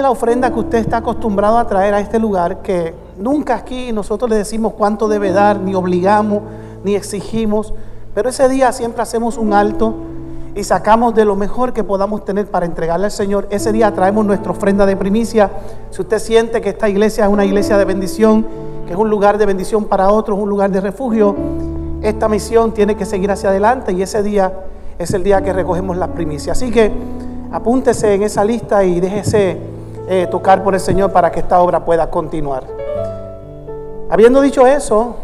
la ofrenda que usted está acostumbrado a traer a este lugar, que nunca aquí nosotros le decimos cuánto debe dar, ni obligamos, ni exigimos, pero ese día siempre hacemos un alto y sacamos de lo mejor que podamos tener para entregarle al Señor. Ese día traemos nuestra ofrenda de primicia. Si usted siente que esta iglesia es una iglesia de bendición, que es un lugar de bendición para otros, un lugar de refugio, esta misión tiene que seguir hacia adelante y ese día es el día que recogemos las primicias. Así que apúntese en esa lista y déjese eh, tocar por el Señor para que esta obra pueda continuar. Habiendo dicho eso,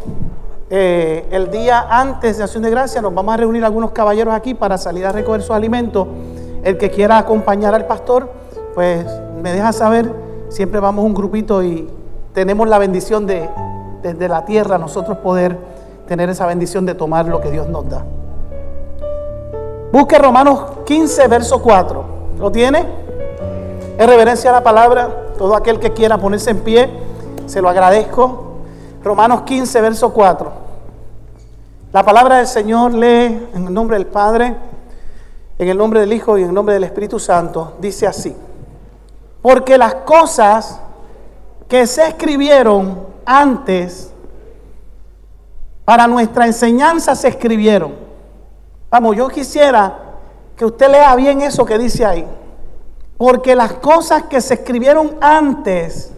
eh, el día antes de Acción de Gracia nos vamos a reunir algunos caballeros aquí para salir a recoger sus alimentos. El que quiera acompañar al pastor, pues me deja saber. Siempre vamos un grupito y tenemos la bendición de desde la tierra nosotros poder tener esa bendición de tomar lo que Dios nos da. Busque Romanos 15, verso 4. ¿Lo tiene? Es reverencia a la palabra. Todo aquel que quiera ponerse en pie, se lo agradezco. Romanos 15, verso 4. La palabra del Señor lee en el nombre del Padre, en el nombre del Hijo y en el nombre del Espíritu Santo. Dice así. Porque las cosas que se escribieron antes para nuestra enseñanza se escribieron. Vamos, yo quisiera que usted lea bien eso que dice ahí. Porque las cosas que se escribieron antes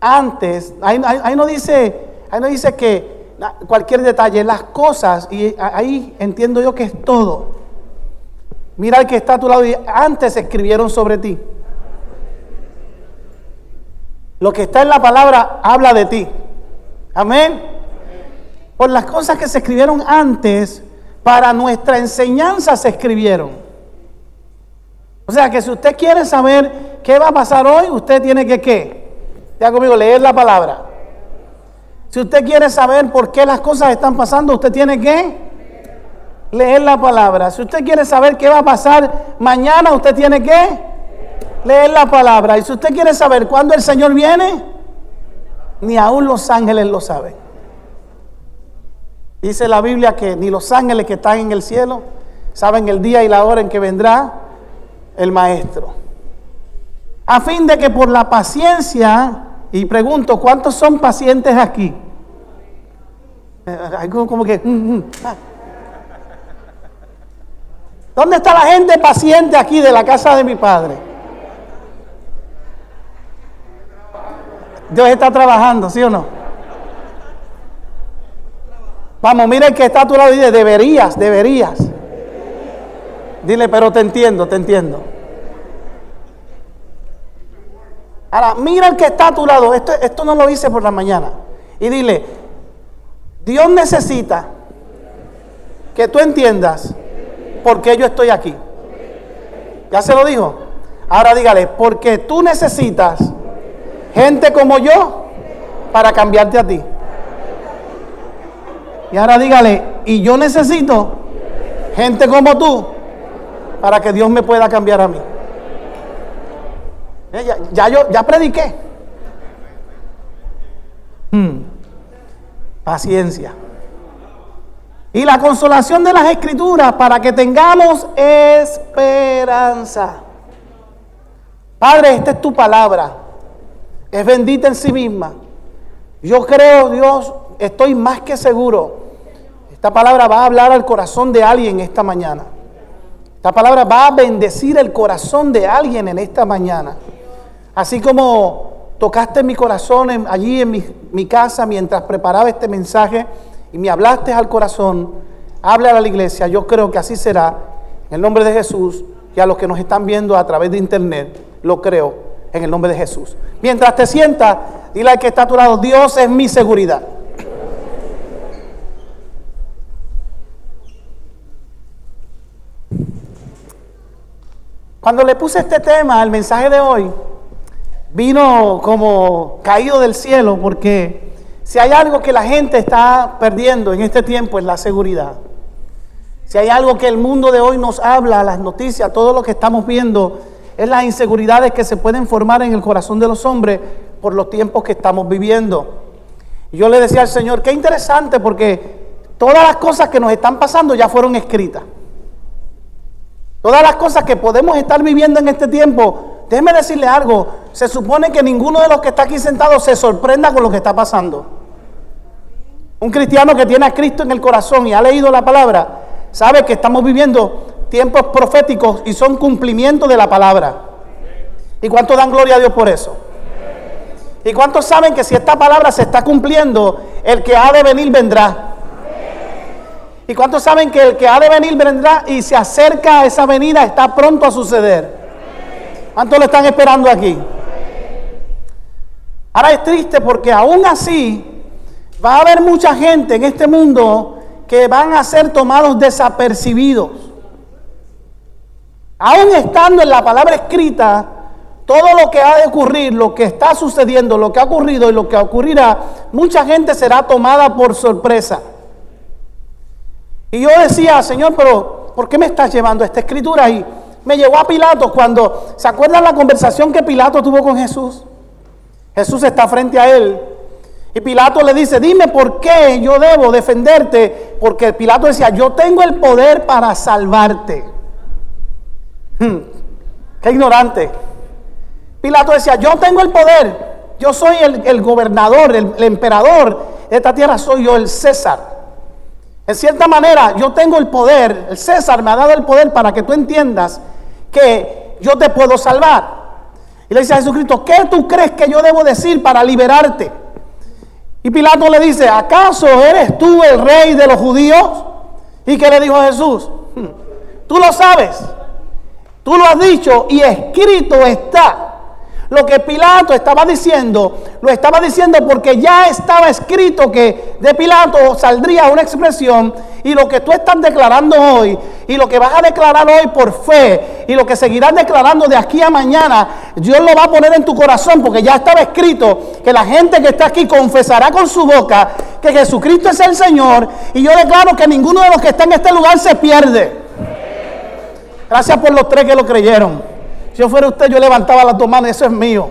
antes, ahí, no dice, ahí no dice que cualquier detalle, las cosas, y ahí entiendo yo que es todo. Mira el que está a tu lado y antes escribieron sobre ti. Lo que está en la palabra habla de ti. Amén. Por las cosas que se escribieron antes, para nuestra enseñanza se escribieron. O sea que si usted quiere saber qué va a pasar hoy, usted tiene que qué? Ya conmigo, leer la palabra. Si usted quiere saber por qué las cosas están pasando, usted tiene que leer la palabra. Si usted quiere saber qué va a pasar mañana, usted tiene que leer la palabra. Y si usted quiere saber cuándo el Señor viene, ni aún los ángeles lo saben. Dice la Biblia que ni los ángeles que están en el cielo saben el día y la hora en que vendrá el Maestro. A fin de que por la paciencia y pregunto, ¿cuántos son pacientes aquí? Eh, como que... Mm, mm, ah. ¿Dónde está la gente paciente aquí de la casa de mi padre? Dios está trabajando, ¿sí o no? Vamos, mire el que está a tu lado y dice, deberías, deberías. Dile, pero te entiendo, te entiendo. Ahora, mira el que está a tu lado. Esto, esto no lo hice por la mañana. Y dile, Dios necesita que tú entiendas por qué yo estoy aquí. ¿Ya se lo dijo? Ahora dígale, porque tú necesitas gente como yo para cambiarte a ti. Y ahora dígale, y yo necesito gente como tú para que Dios me pueda cambiar a mí. Eh, ya, yo ya prediqué. Hmm. Paciencia. Y la consolación de las escrituras para que tengamos esperanza. Padre, esta es tu palabra. Es bendita en sí misma. Yo creo, Dios, estoy más que seguro. Esta palabra va a hablar al corazón de alguien esta mañana. Esta palabra va a bendecir el corazón de alguien en esta mañana. Así como tocaste mi corazón allí en mi, casa mientras preparaba este mensaje y me hablaste al corazón, habla a la iglesia, yo creo que así será. En el nombre de Jesús y a los que nos están viendo a través de internet, lo creo en el nombre de Jesús. Mientras te sientas, dile al que está a tu lado, Dios es mi seguridad. Cuando le puse este tema al mensaje de hoy, vino como caído del cielo porque si hay algo que la gente está perdiendo en este tiempo es la seguridad. Si hay algo que el mundo de hoy nos habla, las noticias, todo lo que estamos viendo, es las inseguridades que se pueden formar en el corazón de los hombres por los tiempos que estamos viviendo. Y yo le decía al Señor, qué interesante porque todas las cosas que nos están pasando ya fueron escritas. Todas las cosas que podemos estar viviendo en este tiempo déjeme decirle algo, se supone que ninguno de los que está aquí sentado se sorprenda con lo que está pasando. Un cristiano que tiene a Cristo en el corazón y ha leído la palabra, sabe que estamos viviendo tiempos proféticos y son cumplimiento de la palabra. ¿Y cuántos dan gloria a Dios por eso? ¿Y cuántos saben que si esta palabra se está cumpliendo, el que ha de venir vendrá? ¿Y cuántos saben que el que ha de venir vendrá y se acerca a esa venida está pronto a suceder? ¿Cuántos lo están esperando aquí? Ahora es triste porque aún así va a haber mucha gente en este mundo que van a ser tomados desapercibidos. Aún estando en la palabra escrita, todo lo que ha de ocurrir, lo que está sucediendo, lo que ha ocurrido y lo que ocurrirá, mucha gente será tomada por sorpresa. Y yo decía, Señor, pero ¿por qué me estás llevando esta escritura? Y me llevó a Pilato cuando, ¿se acuerdan la conversación que Pilato tuvo con Jesús? Jesús está frente a él. Y Pilato le dice, dime por qué yo debo defenderte. Porque Pilato decía, yo tengo el poder para salvarte. Hmm, qué ignorante. Pilato decía, yo tengo el poder. Yo soy el, gobernador, el, el emperador de esta tierra, soy yo el César. En cierta manera, yo tengo el poder, el César me ha dado el poder para que tú entiendas que yo te puedo salvar. Y le dice a Jesucristo, ¿qué tú crees que yo debo decir para liberarte? Y Pilato le dice, ¿acaso eres tú el rey de los judíos? ¿Y qué le dijo a Jesús? Hmm, tú lo sabes, tú lo has dicho y escrito está. Lo que Pilato estaba diciendo, lo estaba diciendo porque ya estaba escrito que de Pilato saldría una expresión y lo que tú estás declarando hoy y lo que vas a declarar hoy por fe y lo que seguirás declarando de aquí a mañana, Dios lo va a poner en tu corazón porque ya estaba escrito que la gente que está aquí confesará con su boca que Jesucristo es el Señor y yo declaro que ninguno de los que está en este lugar se pierde. Gracias por los tres que lo creyeron. Si yo fuera usted, yo levantaba las dos manos, eso es mío.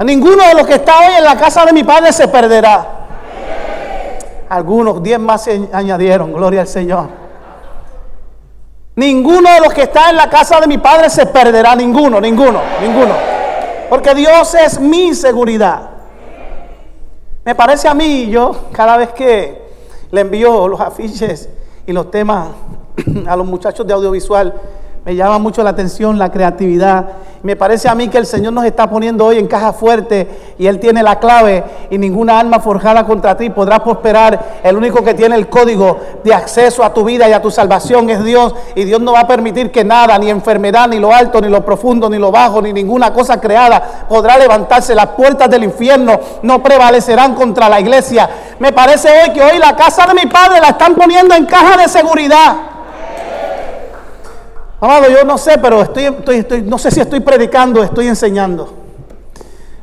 Ninguno de los que está hoy en la casa de mi padre se perderá. Algunos, diez más se añadieron, gloria al Señor. Ninguno de los que está en la casa de mi padre se perderá, ninguno, ninguno, ninguno. Porque Dios es mi seguridad. Me parece a mí, yo cada vez que le envío los afiches y los temas a los muchachos de audiovisual, me llama mucho la atención la creatividad. Me parece a mí que el Señor nos está poniendo hoy en caja fuerte y Él tiene la clave y ninguna alma forjada contra ti podrá prosperar. El único que tiene el código de acceso a tu vida y a tu salvación es Dios. Y Dios no va a permitir que nada, ni enfermedad, ni lo alto, ni lo profundo, ni lo bajo, ni ninguna cosa creada podrá levantarse. Las puertas del infierno no prevalecerán contra la iglesia. Me parece hoy que hoy la casa de mi padre la están poniendo en caja de seguridad. Amado, yo no sé, pero estoy, estoy, no sé si estoy predicando, estoy enseñando.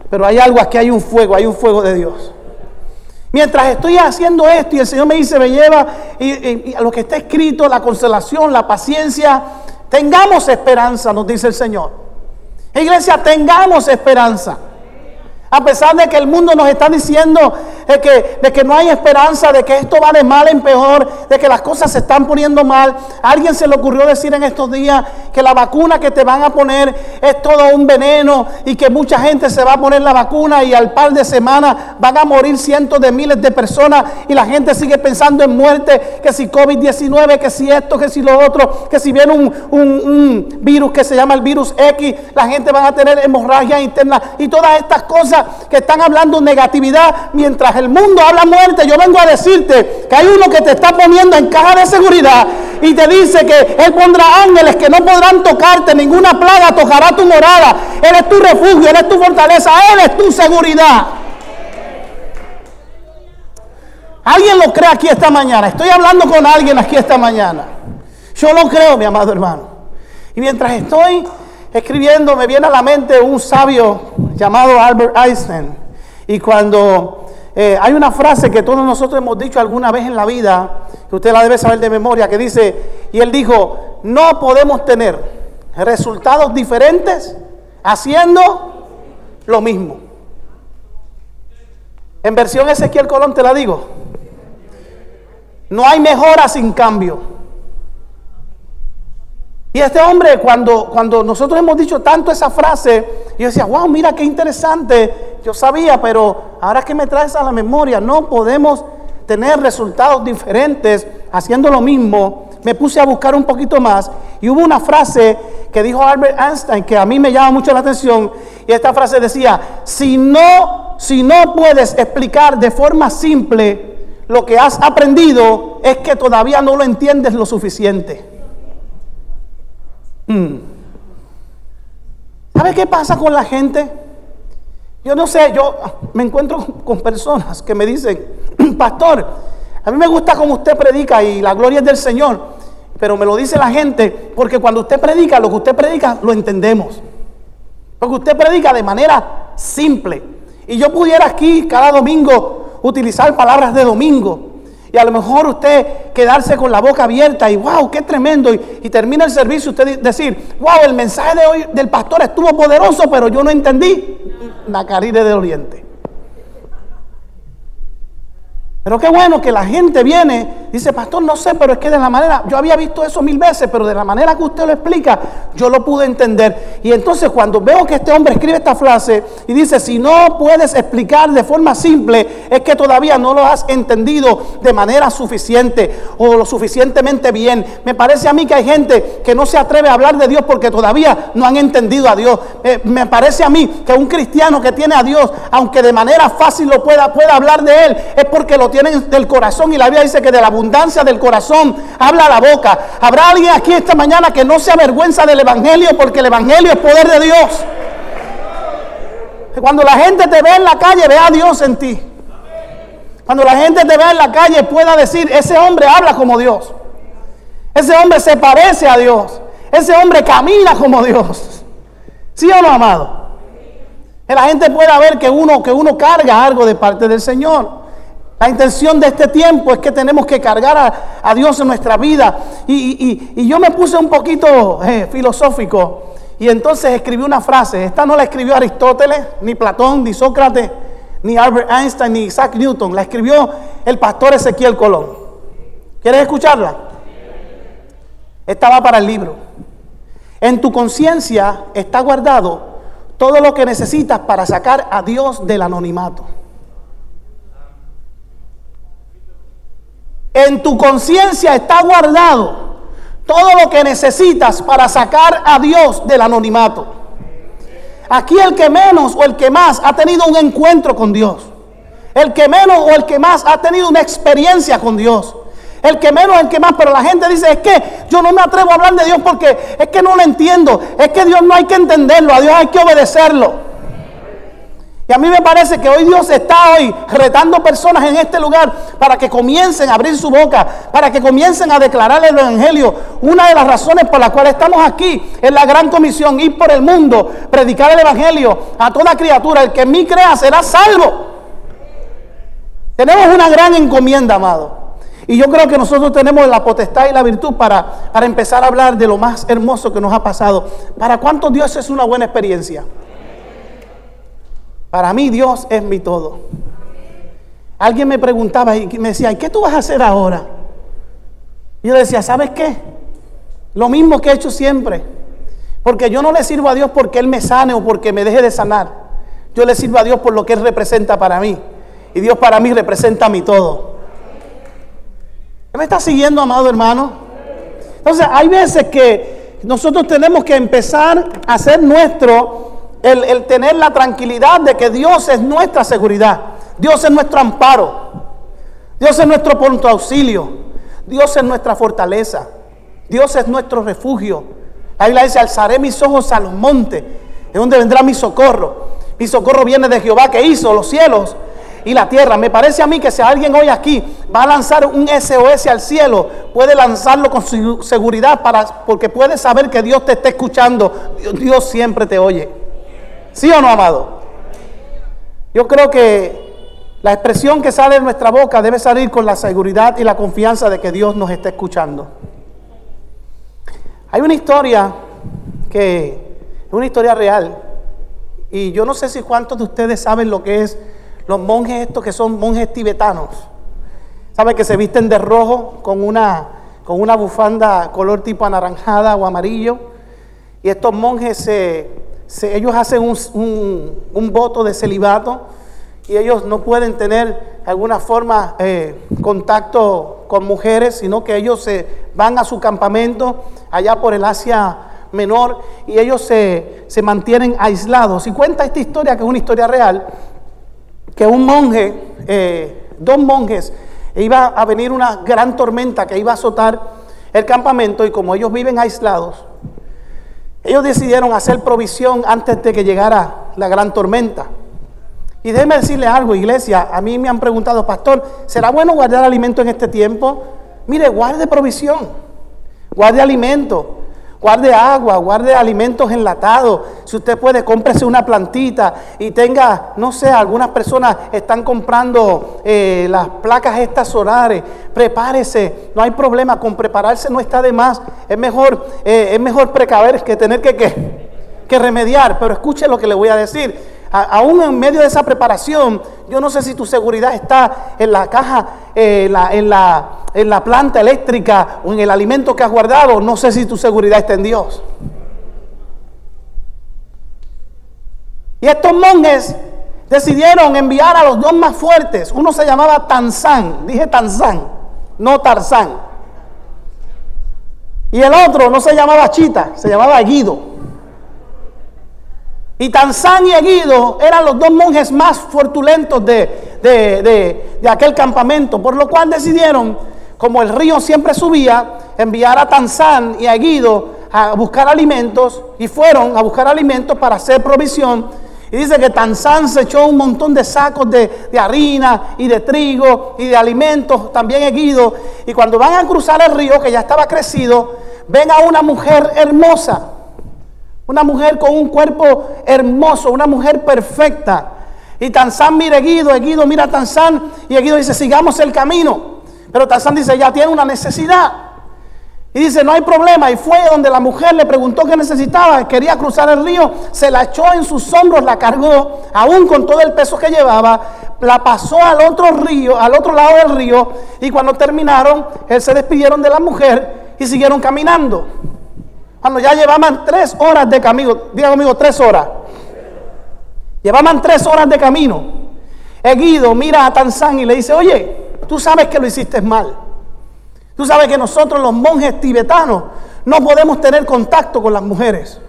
Pero hay algo aquí, hay un fuego, hay un fuego de Dios. Mientras estoy haciendo esto y el Señor me dice, me lleva y, a lo que está escrito, la consolación, la paciencia, tengamos esperanza, nos dice el Señor. Iglesia, tengamos esperanza. A pesar de que el mundo nos está diciendo de que, de que no hay esperanza, de que esto va de mal en peor, de que las cosas se están poniendo mal. A alguien se le ocurrió decir en estos días que la vacuna que te van a poner es todo un veneno y que mucha gente se va a poner la vacuna y al par de semanas van a morir cientos de miles de personas y la gente sigue pensando en muerte, que si COVID-19, que si esto, que si lo otro, que si viene un, un virus que se llama el virus X, la gente va a tener hemorragia interna y todas estas cosas que están hablando negatividad mientras el mundo habla muerte. Yo vengo a decirte que hay uno que te está poniendo en caja de seguridad y te dice que Él pondrá ángeles que no podrán tocarte, ninguna plaga tocará tu morada. Él es tu refugio, Él es tu fortaleza, Él es tu seguridad. ¿Alguien lo cree aquí esta mañana? Estoy hablando con alguien aquí esta mañana. Yo lo creo, mi amado hermano. Y mientras estoy escribiendo, me viene a la mente un sabio llamado Albert Einstein. Y cuando eh, hay una frase que todos nosotros hemos dicho alguna vez en la vida, que usted la debe saber de memoria, que dice, y él dijo, no podemos tener resultados diferentes haciendo lo mismo. En versión Ezequiel Colón te la digo. No hay mejora sin cambio. Y este hombre, cuando, cuando nosotros hemos dicho tanto esa frase, yo decía, wow, mira qué interesante. Yo sabía, pero ahora que me traes a la memoria, no podemos tener resultados diferentes haciendo lo mismo. Me puse a buscar un poquito más y hubo una frase que dijo Albert Einstein que a mí me llama mucho la atención. Y esta frase decía, si no, si no puedes explicar de forma simple lo que has aprendido, es que todavía no lo entiendes lo suficiente. Mm. ¿Sabe qué pasa con la gente? Yo no sé, yo me encuentro con personas que me dicen, pastor, a mí me gusta como usted predica y la gloria es del Señor, pero me lo dice la gente porque cuando usted predica, lo que usted predica lo entendemos. Porque usted predica de manera simple. Y yo pudiera aquí cada domingo utilizar palabras de domingo, y a lo mejor usted quedarse con la boca abierta y wow, qué tremendo. Y, termina el servicio usted decir, wow, el mensaje de hoy del pastor estuvo poderoso, pero yo no entendí. La carita del oriente. Pero qué bueno que la gente viene, dice, pastor, no sé, pero es que de la manera, yo había visto eso mil veces, pero de la manera que usted lo explica, yo lo pude entender. Y entonces cuando veo que este hombre escribe esta frase y dice, si no puedes explicar de forma simple, es que todavía no lo has entendido de manera suficiente o lo suficientemente bien. Me parece a mí que hay gente que no se atreve a hablar de Dios porque todavía no han entendido a Dios. Eh, me parece a mí que un cristiano que tiene a Dios, aunque de manera fácil lo pueda, pueda hablar de Él, es porque lo tiene tienen del corazón y la Biblia dice que de la abundancia del corazón habla la boca. ¿Habrá alguien aquí esta mañana que no se avergüenza del Evangelio porque el Evangelio es poder de Dios? Cuando la gente te ve en la calle, ve a Dios en ti. Cuando la gente te ve en la calle, pueda decir, ese hombre habla como Dios. Ese hombre se parece a Dios. Ese hombre camina como Dios. ¿Sí o no, amado? Que la gente pueda ver que uno, que uno carga algo de parte del Señor. La intención de este tiempo es que tenemos que cargar a, Dios en nuestra vida. Y, yo me puse un poquito eh, filosófico y entonces escribí una frase. Esta no la escribió Aristóteles, ni Platón, ni Sócrates, ni Albert Einstein, ni Isaac Newton. La escribió el pastor Ezequiel Colón. ¿Quieres escucharla? Esta va para el libro. En tu conciencia está guardado todo lo que necesitas para sacar a Dios del anonimato. En tu conciencia está guardado todo lo que necesitas para sacar a Dios del anonimato. Aquí el que menos o el que más ha tenido un encuentro con Dios. El que menos o el que más ha tenido una experiencia con Dios. El que menos, el que más. Pero la gente dice, es que yo no me atrevo a hablar de Dios porque es que no lo entiendo. Es que Dios no hay que entenderlo, a Dios hay que obedecerlo. Y a mí me parece que hoy Dios está hoy retando personas en este lugar para que comiencen a abrir su boca, para que comiencen a declarar el Evangelio. Una de las razones por las cuales estamos aquí es la gran comisión, ir por el mundo, predicar el Evangelio a toda criatura. El que en mí crea será salvo. Tenemos una gran encomienda, amado. Y yo creo que nosotros tenemos la potestad y la virtud para, para empezar a hablar de lo más hermoso que nos ha pasado. ¿Para cuántos Dios es una buena experiencia? Para mí Dios es mi todo. Alguien me preguntaba y me decía, ¿y qué tú vas a hacer ahora? Y yo decía, ¿sabes qué? Lo mismo que he hecho siempre. Porque yo no le sirvo a Dios porque Él me sane o porque me deje de sanar. Yo le sirvo a Dios por lo que Él representa para mí. Y Dios para mí representa mi todo. ¿Me está siguiendo, amado hermano? Entonces, hay veces que nosotros tenemos que empezar a hacer nuestro el, tener la tranquilidad de que Dios es nuestra seguridad, Dios es nuestro amparo, Dios es nuestro punto auxilio, Dios es nuestra fortaleza, Dios es nuestro refugio. La Biblia dice, alzaré mis ojos a los montes, de donde vendrá mi socorro. Mi socorro viene de Jehová que hizo los cielos y la tierra. Me parece a mí que si alguien hoy aquí va a lanzar un SOS al cielo, puede lanzarlo con seguridad para, porque puede saber que Dios te está escuchando. Dios siempre te oye. ¿Sí o no, amado? Yo creo que la expresión que sale de nuestra boca debe salir con la seguridad y la confianza de que Dios nos está escuchando. Hay una historia que es una historia real y yo no sé si cuántos de ustedes saben lo que es los monjes estos que son monjes tibetanos. ¿Saben que se visten de rojo con una con una bufanda color tipo anaranjada o amarillo. Y estos monjes, se, ellos hacen un, un, voto de celibato y ellos no pueden tener alguna forma eh, contacto con mujeres, sino que ellos se van a su campamento allá por el Asia Menor y ellos se, se mantienen aislados. Y cuenta esta historia, que es una historia real, que un monje, eh, dos monjes, iba a venir una gran tormenta que iba a azotar el campamento y como ellos viven aislados, ellos decidieron hacer provisión antes de que llegara la gran tormenta. Y déjeme decirle algo, iglesia, a mí me han preguntado, pastor, ¿será bueno guardar alimento en este tiempo? Mire, guarde provisión, guarde alimento. Guarde agua, guarde alimentos enlatados. Si usted puede, cómprese una plantita y tenga, no sé, algunas personas están comprando eh, las placas estas solares. Prepárese, no hay problema, con prepararse no está de más. Es mejor, eh, es mejor precaver que tener que, que, que remediar. Pero escuche lo que le voy a decir aún en medio de esa preparación, yo no sé si tu seguridad está en la caja, eh, en, la, en la planta eléctrica o en el alimento que has guardado, no sé si tu seguridad está en Dios. Y estos monjes decidieron enviar a los dos más fuertes. Uno se llamaba Tanzán, dije Tanzán, no Tarzán. Y el otro no se llamaba Chita, se llamaba Guido. Y Tanzán y Eguido eran los dos monjes más fortulentos de, aquel campamento, por lo cual decidieron, como el río siempre subía, enviar a Tanzán y a Eguido a buscar alimentos y fueron a buscar alimentos para hacer provisión. Y dice que Tanzán se echó un montón de sacos de, de, harina y de trigo y de alimentos, también Eguido. Y cuando van a cruzar el río, que ya estaba crecido, ven a una mujer hermosa una mujer con un cuerpo hermoso, una mujer perfecta. Y Tanzán mira a Guido, Guido mira a Tanzán y Guido dice, sigamos el camino. Pero Tanzán dice, ya tiene una necesidad. Y dice, no hay problema. Y fue donde la mujer le preguntó qué necesitaba. Quería cruzar el río. Se la echó en sus hombros, la cargó, aún con todo el peso que llevaba. La pasó al otro río, al otro lado del río. Y cuando terminaron, él se despidieron de la mujer y siguieron caminando. Ya llevaban tres horas de camino, diga conmigo, tres horas. Llevaban tres horas de camino. Eguido mira a Tanzán y le dice, oye, tú sabes que lo hiciste mal. Tú sabes que nosotros los monjes tibetanos no podemos tener contacto con las mujeres.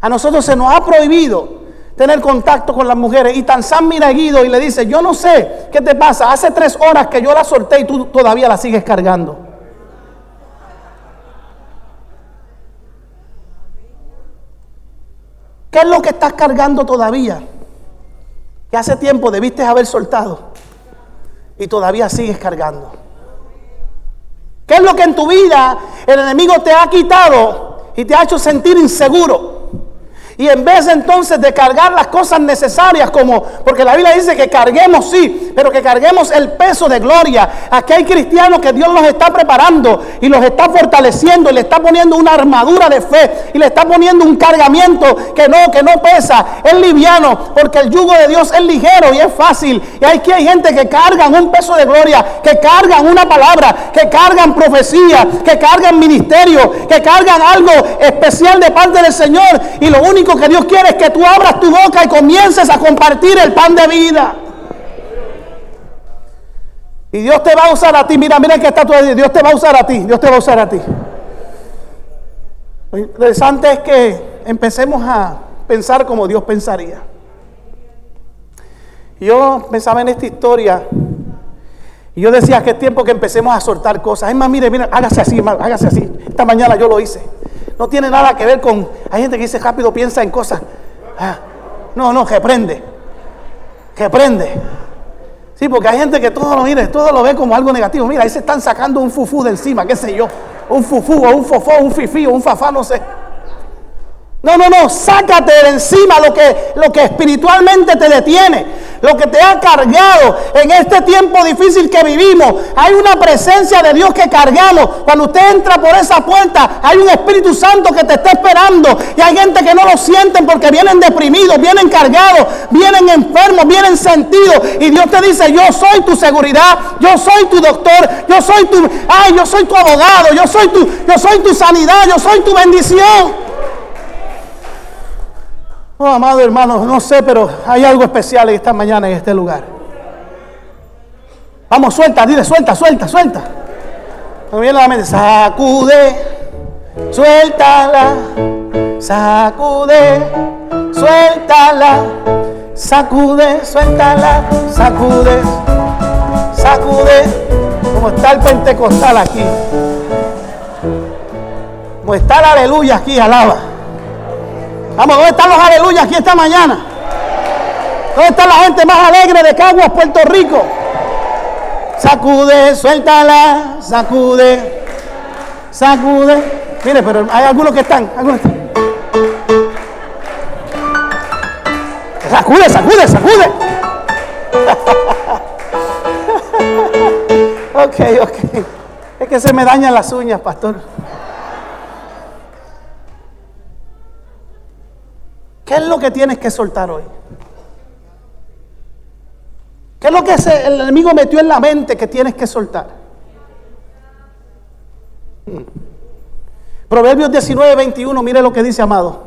A nosotros se nos ha prohibido tener contacto con las mujeres. Y Tanzán mira a Guido y le dice, yo no sé qué te pasa. Hace tres horas que yo la solté y tú todavía la sigues cargando. ¿Qué es lo que estás cargando todavía? Que hace tiempo debiste haber soltado y todavía sigues cargando. ¿Qué es lo que en tu vida el enemigo te ha quitado y te ha hecho sentir inseguro? Y en vez entonces de cargar las cosas necesarias, como, porque la Biblia dice que carguemos, sí, pero que carguemos el peso de gloria. Aquí hay cristianos que Dios los está preparando y los está fortaleciendo y le está poniendo una armadura de fe y le está poniendo un cargamiento que no, que no pesa, es liviano, porque el yugo de Dios es ligero y es fácil. Y aquí hay gente que cargan un peso de gloria, que cargan una palabra, que cargan profecía, que cargan ministerio, que cargan algo especial de parte del Señor. Y lo único que Dios quiere es que tú abras tu boca y comiences a compartir el pan de vida. Y Dios te va a usar a ti. Mira, mira que está tu Dios te va a usar a ti. Dios te va a usar a ti. Lo interesante es que empecemos a pensar como Dios pensaría. Yo pensaba en esta historia y yo decía que es tiempo que empecemos a soltar cosas. Es más, mire, mire, hágase así, hágase así. Esta mañana yo lo hice. No tiene nada que ver con. Hay gente que dice rápido, piensa en cosas. Ah, no, no, que prende. Que prende. Sí, porque hay gente que todo lo mire, todo lo ve como algo negativo. Mira, ahí se están sacando un fufú de encima, qué sé yo. Un fufú o un fofó, un fifí o un fafá, no sé. No, no, no, sácate de encima lo que, lo que espiritualmente te detiene. Lo que te ha cargado en este tiempo difícil que vivimos. Hay una presencia de Dios que cargamos. Cuando usted entra por esa puerta, hay un Espíritu Santo que te está esperando. Y hay gente que no lo sienten porque vienen deprimidos, vienen cargados, vienen enfermos, vienen sentidos. Y Dios te dice, yo soy tu seguridad, yo soy tu doctor, yo soy tu, ay, yo soy tu abogado, yo soy tu, yo soy tu sanidad, yo soy tu bendición. Oh, amado hermano, no sé, pero hay algo especial esta mañana en este lugar. Vamos, suelta, dile, suelta, suelta, suelta. Me viene la mente, sacude, suéltala, sacude, suéltala, sacude, suéltala, sacude, sacude. Como está el pentecostal aquí. Como está la aleluya aquí, alaba. Vamos, ¿dónde están los aleluyas aquí esta mañana? ¿Dónde está la gente más alegre de Caguas, Puerto Rico? Sacude, suéltala, sacude, sacude. Mire, pero hay algunos que están, algunos están. Sacude, sacude, sacude. ok, ok. Es que se me dañan las uñas, pastor. ¿Qué es lo que tienes que soltar hoy? ¿Qué es lo que el enemigo metió en la mente que tienes que soltar? Proverbios 19, 21, mire lo que dice, amado.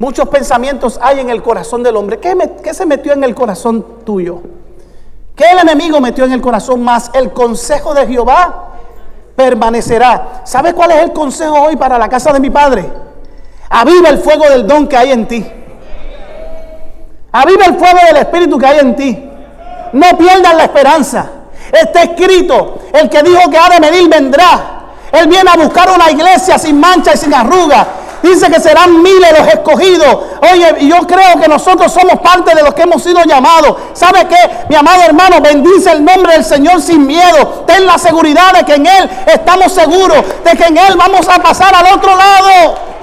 Muchos pensamientos hay en el corazón del hombre. ¿Qué, ¿Qué, se metió en el corazón tuyo? ¿Qué el enemigo metió en el corazón más? El consejo de Jehová permanecerá. ¿Sabes cuál es el consejo hoy para la casa de mi padre? Aviva el fuego del don que hay en ti. Aviva el fuego del Espíritu que hay en ti. No pierdas la esperanza. Está escrito, el que dijo que ha de venir vendrá. Él viene a buscar una iglesia sin mancha y sin arruga. Dice que serán miles los escogidos. Oye, yo creo que nosotros somos parte de los que hemos sido llamados. ¿Sabe qué? Mi amado hermano, bendice el nombre del Señor sin miedo. Ten la seguridad de que en Él estamos seguros. De que en Él vamos a pasar al otro lado.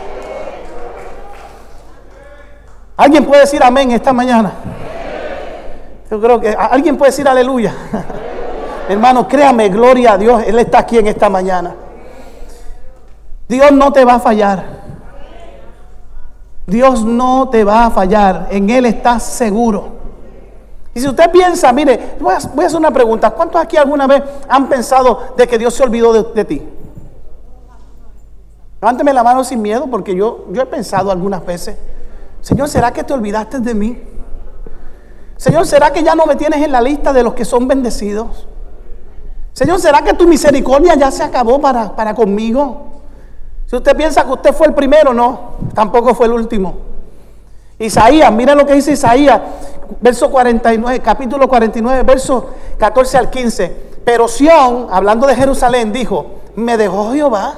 ¿Alguien puede decir amén esta mañana? Yo creo que alguien puede decir aleluya. Hermano, créame, gloria a Dios, Él está aquí en esta mañana. Dios no te va a fallar. Dios no te va a fallar. En Él estás seguro. Y si usted piensa, mire, voy a, hacer una pregunta. ¿Cuántos aquí alguna vez han pensado de que Dios se olvidó de, ti? Levánteme la mano sin miedo porque yo, yo he pensado algunas veces. Señor, ¿será que te olvidaste de mí? Señor, ¿será que ya no me tienes en la lista de los que son bendecidos? Señor, ¿será que tu misericordia ya se acabó para, para conmigo? Si usted piensa que usted fue el primero, no, tampoco fue el último. Isaías, mira lo que dice Isaías, verso 49, capítulo 49, verso 14 al 15. Pero Sión, hablando de Jerusalén, dijo, me dejó Jehová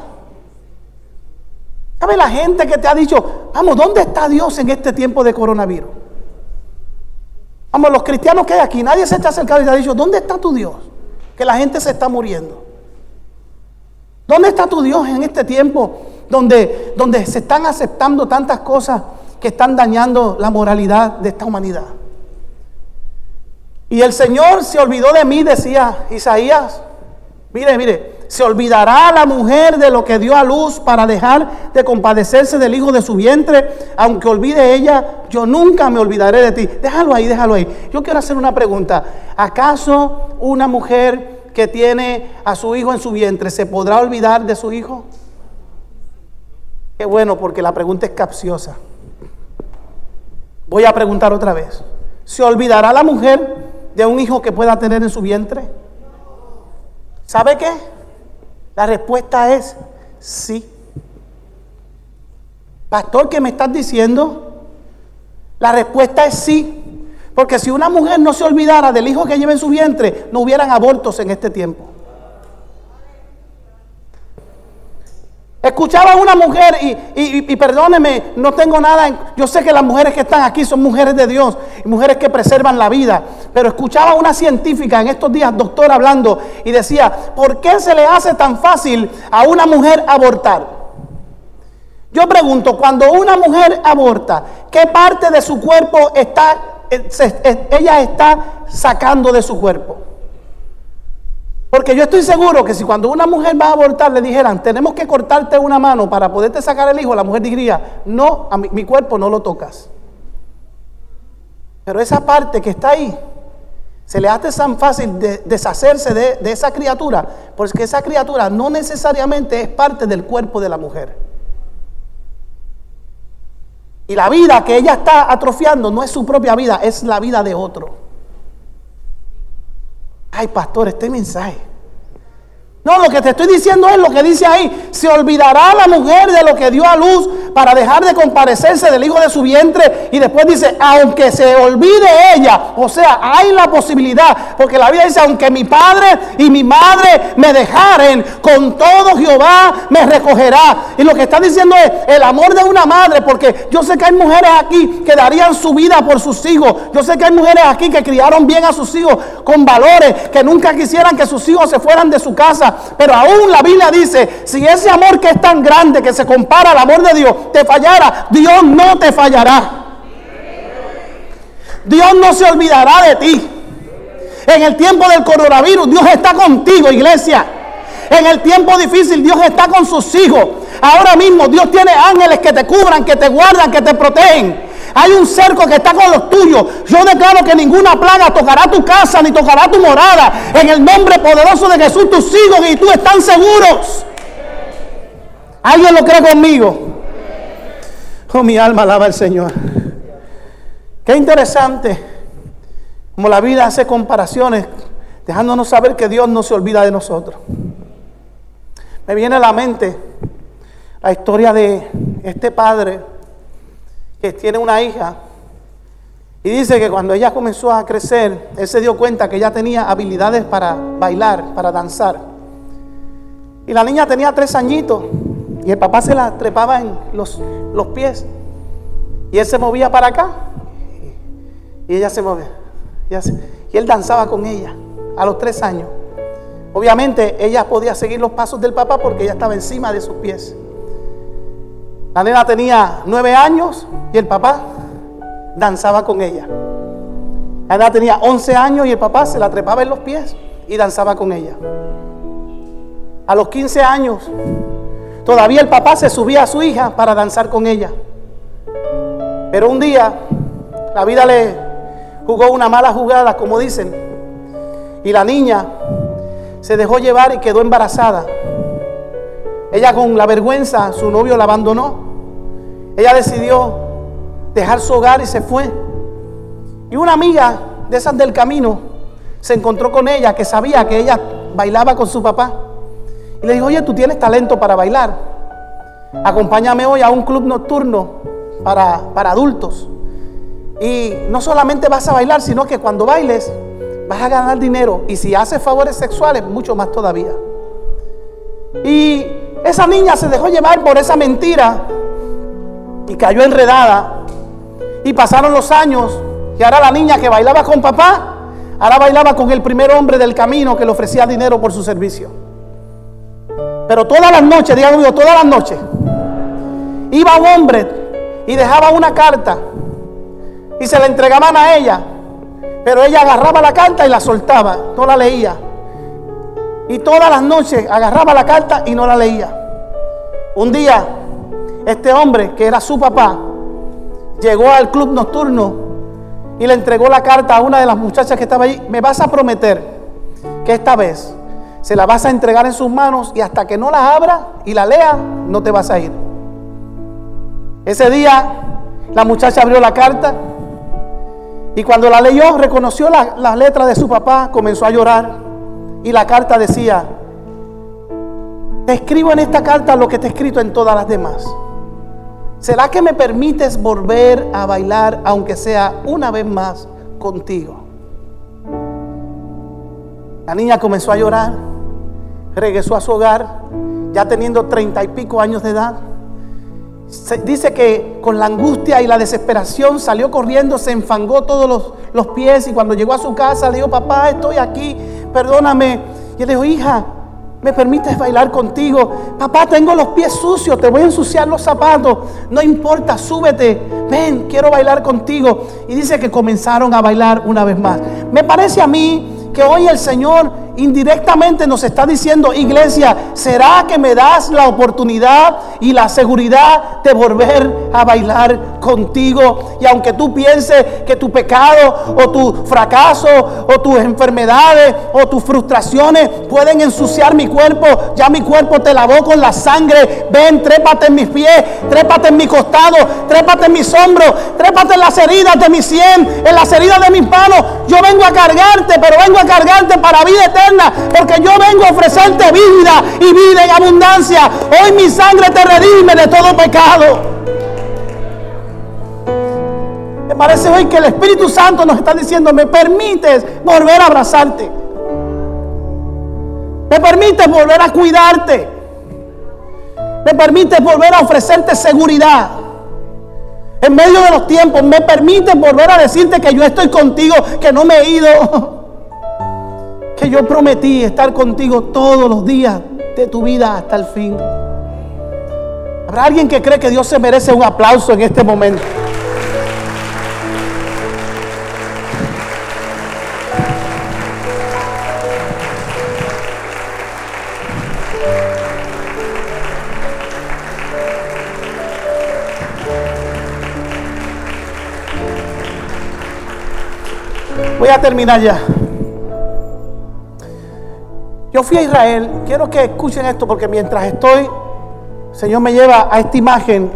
¿Sabe la gente que te ha dicho, vamos, ¿dónde está Dios en este tiempo de coronavirus? Vamos, los cristianos que hay aquí, nadie se ha acercado y te ha dicho, ¿dónde está tu Dios? Que la gente se está muriendo. ¿Dónde está tu Dios en este tiempo donde, donde se están aceptando tantas cosas que están dañando la moralidad de esta humanidad? Y el Señor se olvidó de mí, decía Isaías. Mire, mire, se olvidará la mujer de lo que dio a luz para dejar de compadecerse del hijo de su vientre. Aunque olvide ella, yo nunca me olvidaré de ti. Déjalo ahí, déjalo ahí. Yo quiero hacer una pregunta. ¿Acaso una mujer que tiene a su hijo en su vientre se podrá olvidar de su hijo? Qué bueno, porque la pregunta es capciosa. Voy a preguntar otra vez. ¿Se olvidará la mujer de un hijo que pueda tener en su vientre? ¿Sabe qué? La respuesta es sí. Pastor, ¿qué me estás diciendo? La respuesta es sí. Porque si una mujer no se olvidara del hijo que lleva en su vientre, no hubieran abortos en este tiempo. Escuchaba a una mujer y, perdóneme, no tengo nada. yo sé que las mujeres que están aquí son mujeres de Dios y mujeres que preservan la vida. Pero escuchaba a una científica en estos días, doctor, hablando y decía: ¿Por qué se le hace tan fácil a una mujer abortar? Yo pregunto: cuando una mujer aborta, ¿qué parte de su cuerpo está eh, eh, ella está sacando de su cuerpo. Porque yo estoy seguro que si cuando una mujer va a abortar le dijeran, tenemos que cortarte una mano para poderte sacar el hijo, la mujer diría, no, a mi, cuerpo no lo tocas. Pero esa parte que está ahí, se le hace tan fácil deshacerse de, de esa criatura, porque esa criatura no necesariamente es parte del cuerpo de la mujer. Y la vida que ella está atrofiando no es su propia vida, es la vida de otro. Ay, pastor, este mensaje. No, lo que te estoy diciendo es lo que dice ahí. Se olvidará la mujer de lo que dio a luz para dejar de comparecerse del hijo de su vientre. Y después dice, aunque se olvide ella. O sea, hay la posibilidad. Porque la Biblia dice, aunque mi padre y mi madre me dejaren, con todo Jehová me recogerá. Y lo que está diciendo es el amor de una madre. Porque yo sé que hay mujeres aquí que darían su vida por sus hijos. Yo sé que hay mujeres aquí que criaron bien a sus hijos con valores. Que nunca quisieran que sus hijos se fueran de su casa pero aún la Biblia dice, si ese amor que es tan grande, que se compara al amor de Dios, te fallara, Dios no te fallará. Dios no se olvidará de ti. En el tiempo del coronavirus, Dios está contigo, iglesia. En el tiempo difícil, Dios está con sus hijos. Ahora mismo, Dios tiene ángeles que te cubran, que te guardan, que te protegen. Hay un cerco que está con los tuyos. Yo declaro que ninguna plaga tocará tu casa ni tocará tu morada. En el nombre poderoso de Jesús, tus hijos y tú están seguros. ¿Alguien lo cree conmigo? Oh, mi alma alaba al Señor. Qué interesante. Como la vida hace comparaciones, dejándonos saber que Dios no se olvida de nosotros. Me viene a la mente la historia de este padre tiene una hija y dice que cuando ella comenzó a crecer, él se dio cuenta que ella tenía habilidades para bailar, para danzar. Y la niña tenía tres añitos y el papá se la trepaba en los, los pies y él se movía para acá y ella se movía. Y él danzaba con ella a los tres años. Obviamente ella podía seguir los pasos del papá porque ella estaba encima de sus pies. La nena tenía nueve años y el papá danzaba con ella. La nena tenía once años y el papá se la trepaba en los pies y danzaba con ella. A los 15 años, todavía el papá se subía a su hija para danzar con ella. Pero un día, la vida le jugó una mala jugada, como dicen, y la niña se dejó llevar y quedó embarazada. Ella con la vergüenza, su novio la abandonó. Ella decidió dejar su hogar y se fue. Y una amiga de esas del camino se encontró con ella que sabía que ella bailaba con su papá. Y le dijo, oye, tú tienes talento para bailar. Acompáñame hoy a un club nocturno para, para adultos. Y no solamente vas a bailar, sino que cuando bailes vas a ganar dinero. Y si haces favores sexuales, mucho más todavía. Y esa niña se dejó llevar por esa mentira y cayó enredada. Y pasaron los años y ahora la niña que bailaba con papá, ahora bailaba con el primer hombre del camino que le ofrecía dinero por su servicio. Pero todas las noches, digan conmigo, todas las noches, iba un hombre y dejaba una carta y se la entregaban a ella. Pero ella agarraba la carta y la soltaba, no la leía. Y todas las noches agarraba la carta y no la leía. Un día, este hombre, que era su papá, llegó al club nocturno y le entregó la carta a una de las muchachas que estaba allí. Me vas a prometer que esta vez se la vas a entregar en sus manos y hasta que no la abra y la lea, no te vas a ir. Ese día la muchacha abrió la carta y cuando la leyó reconoció las la letras de su papá, comenzó a llorar. Y la carta decía, te escribo en esta carta lo que te he escrito en todas las demás. ¿Será que me permites volver a bailar aunque sea una vez más contigo? La niña comenzó a llorar, regresó a su hogar, ya teniendo treinta y pico años de edad. Dice que con la angustia y la desesperación salió corriendo, se enfangó todos los, los pies y cuando llegó a su casa le dijo, papá, estoy aquí, perdóname. Y él dijo, hija, ¿Me permites bailar contigo? Papá, tengo los pies sucios, te voy a ensuciar los zapatos. No importa, súbete. Ven, quiero bailar contigo. Y dice que comenzaron a bailar una vez más. Me parece a mí que hoy el Señor indirectamente nos está diciendo, iglesia, ¿será que me das la oportunidad y la seguridad de volver a bailar contigo? Y aunque tú pienses que tu pecado o tu fracaso o tus enfermedades o tus frustraciones pueden ensuciar mi cuerpo, ya mi cuerpo te lavó con la sangre. Ven, trépate en mis pies, trépate en mi costado, trépate en mis hombros, trépate en las heridas de mi sien, en las heridas de mis manos. Yo vengo a cargarte, pero vengo a cargarte para vida eterna porque yo vengo a ofrecerte vida y vida en abundancia. Hoy mi sangre te redime de todo pecado. Me parece hoy que el Espíritu Santo nos está diciendo, me permites volver a abrazarte. Me permites volver a cuidarte. Me permites volver a ofrecerte seguridad. En medio de los tiempos, me permites volver a decirte que yo estoy contigo, que no me he ido. que yo prometí estar contigo todos los días de tu vida hasta el fin. ¿Habrá alguien que cree que Dios se merece un aplauso en este momento? Voy a terminar ya. Yo fui a Israel, quiero que escuchen esto porque mientras estoy, Señor me lleva a esta imagen,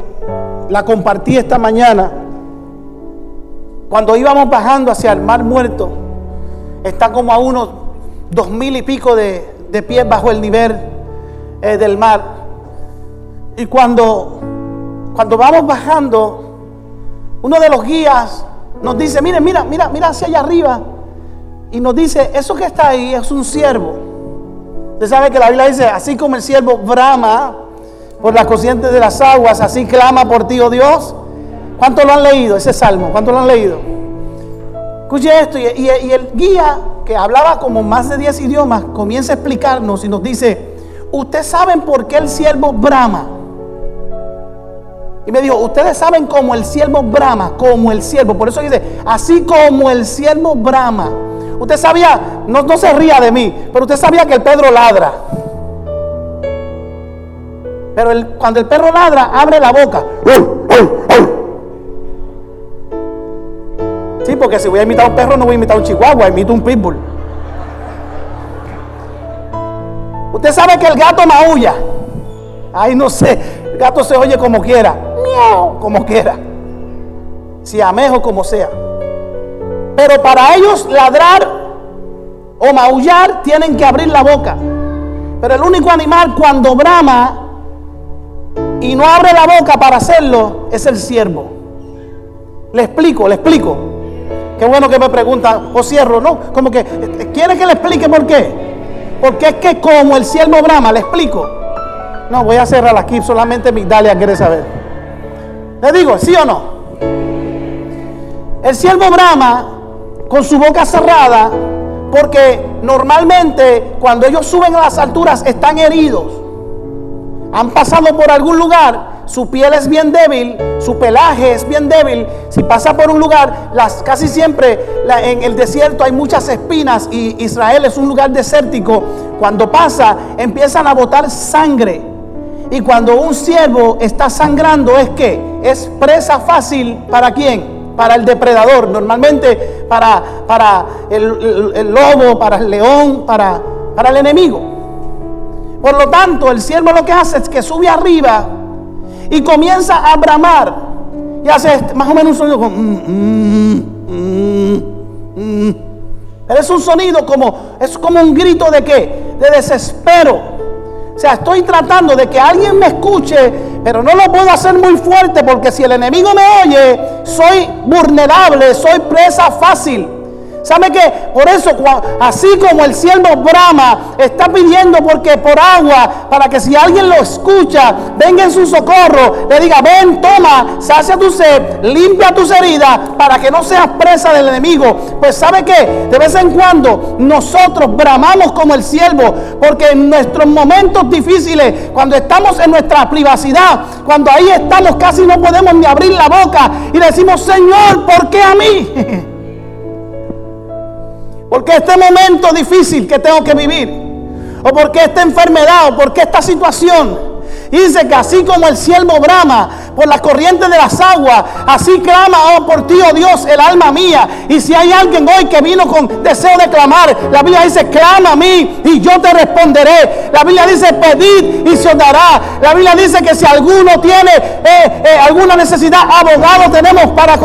la compartí esta mañana. Cuando íbamos bajando hacia el mar muerto, está como a unos dos mil y pico de, pies bajo el nivel eh, del mar. Y cuando, cuando vamos bajando, uno de los guías nos dice, mire, mira, mira, mira hacia allá arriba. Y nos dice, eso que está ahí es un ciervo. Usted sabe que la Biblia dice, así como el siervo brama por las corrientes de las aguas, así clama por ti, oh Dios. ¿Cuánto lo han leído ese salmo? ¿Cuánto lo han leído? Escuche esto y, el guía que hablaba como más de 10 idiomas comienza a explicarnos y nos dice, ustedes saben por qué el siervo brama. Y me dijo, ustedes saben cómo el siervo brama, como el siervo. Por eso dice, así como el siervo brama. Usted sabía, no, no se ría de mí, pero usted sabía que el Pedro ladra. Pero el, cuando el perro ladra, abre la boca. Sí, porque si voy a imitar a un perro, no voy a imitar a un chihuahua, imito un pitbull. Usted sabe que el gato maulla. Ay, no sé, el gato se oye como quiera, miau, como quiera. Si amejo como sea. Pero para ellos ladrar o maullar tienen que abrir la boca. Pero el único animal cuando brama y no abre la boca para hacerlo es el siervo. Le explico, le explico. Qué bueno que me preguntan, o cierro, ¿no? Como que, ¿quiere que le explique por qué? Porque es que como el siervo brama, le explico. No, voy a cerrar aquí, solamente Migdalia quiere saber. Le digo, ¿sí o no? El siervo brama con su boca cerrada, porque normalmente cuando ellos suben a las alturas están heridos. Han pasado por algún lugar, su piel es bien débil, su pelaje es bien débil. Si pasa por un lugar, las, casi siempre en el desierto hay muchas espinas y Israel es un lugar desértico. Cuando pasa, empiezan a botar sangre. Y cuando un siervo está sangrando, es que es presa fácil para quién? Para el depredador, normalmente para, para el, lobo, para el león, para, para el enemigo. Por lo tanto, el siervo lo que hace es que sube arriba y comienza a bramar. Y hace este, más o menos un sonido como... Mm, mm, mm, es un sonido como... Es como un grito de qué? De desespero. O sea, estoy tratando de que alguien me escuche, pero no lo puedo hacer muy fuerte porque si el enemigo me oye, soy vulnerable, soy presa fácil. ¿Sabe qué? Por eso, así como el siervo Brahma está pidiendo porque por agua, para que si alguien lo escucha, venga en su socorro, le diga, ven, toma, sacia tu sed, limpia tus heridas, para que no seas presa del enemigo. Pues ¿sabe qué? De vez en cuando nosotros bramamos como el siervo, porque en nuestros momentos difíciles, cuando estamos en nuestra privacidad, cuando ahí estamos casi no podemos ni abrir la boca y decimos, Señor, ¿por qué a mí? Porque este momento difícil que tengo que vivir, o porque esta enfermedad, o porque esta situación, dice que así como el siervo brama por las corrientes de las aguas, así clama oh, por ti, oh Dios, el alma mía. Y si hay alguien hoy que vino con deseo de clamar, la Biblia dice, clama a mí y yo te responderé. La Biblia dice, pedid y se dará. La Biblia dice que si alguno tiene eh, eh, alguna necesidad, abogado tenemos para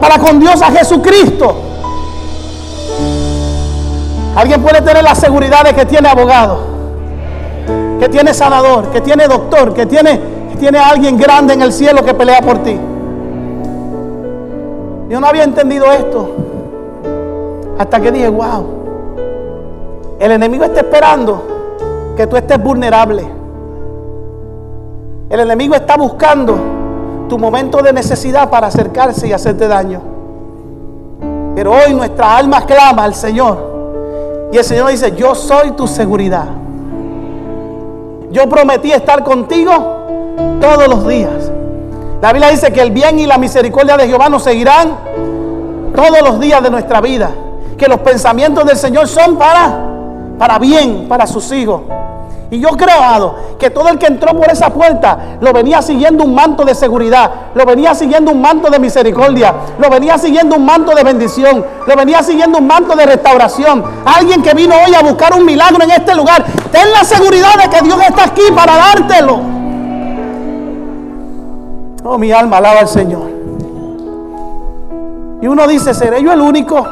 para con Dios a Jesucristo. Alguien puede tener la seguridad de que tiene abogado, que tiene sanador, que tiene doctor, que tiene, que tiene alguien grande en el cielo que pelea por ti. Yo no había entendido esto hasta que dije, wow, el enemigo está esperando que tú estés vulnerable. El enemigo está buscando tu momento de necesidad para acercarse y hacerte daño. Pero hoy nuestra alma clama al Señor y el Señor dice, yo soy tu seguridad. Yo prometí estar contigo todos los días. La Biblia dice que el bien y la misericordia de Jehová nos seguirán todos los días de nuestra vida. Que los pensamientos del Señor son para, para bien, para sus hijos. Y yo creo, amado, que todo el que entró por esa puerta lo venía siguiendo un manto de seguridad, lo venía siguiendo un manto de misericordia, lo venía siguiendo un manto de bendición, lo venía siguiendo un manto de restauración. Alguien que vino hoy a buscar un milagro en este lugar, ten la seguridad de que Dios está aquí para dártelo. Oh, mi alma alaba al Señor. Y uno dice, ¿seré yo el único?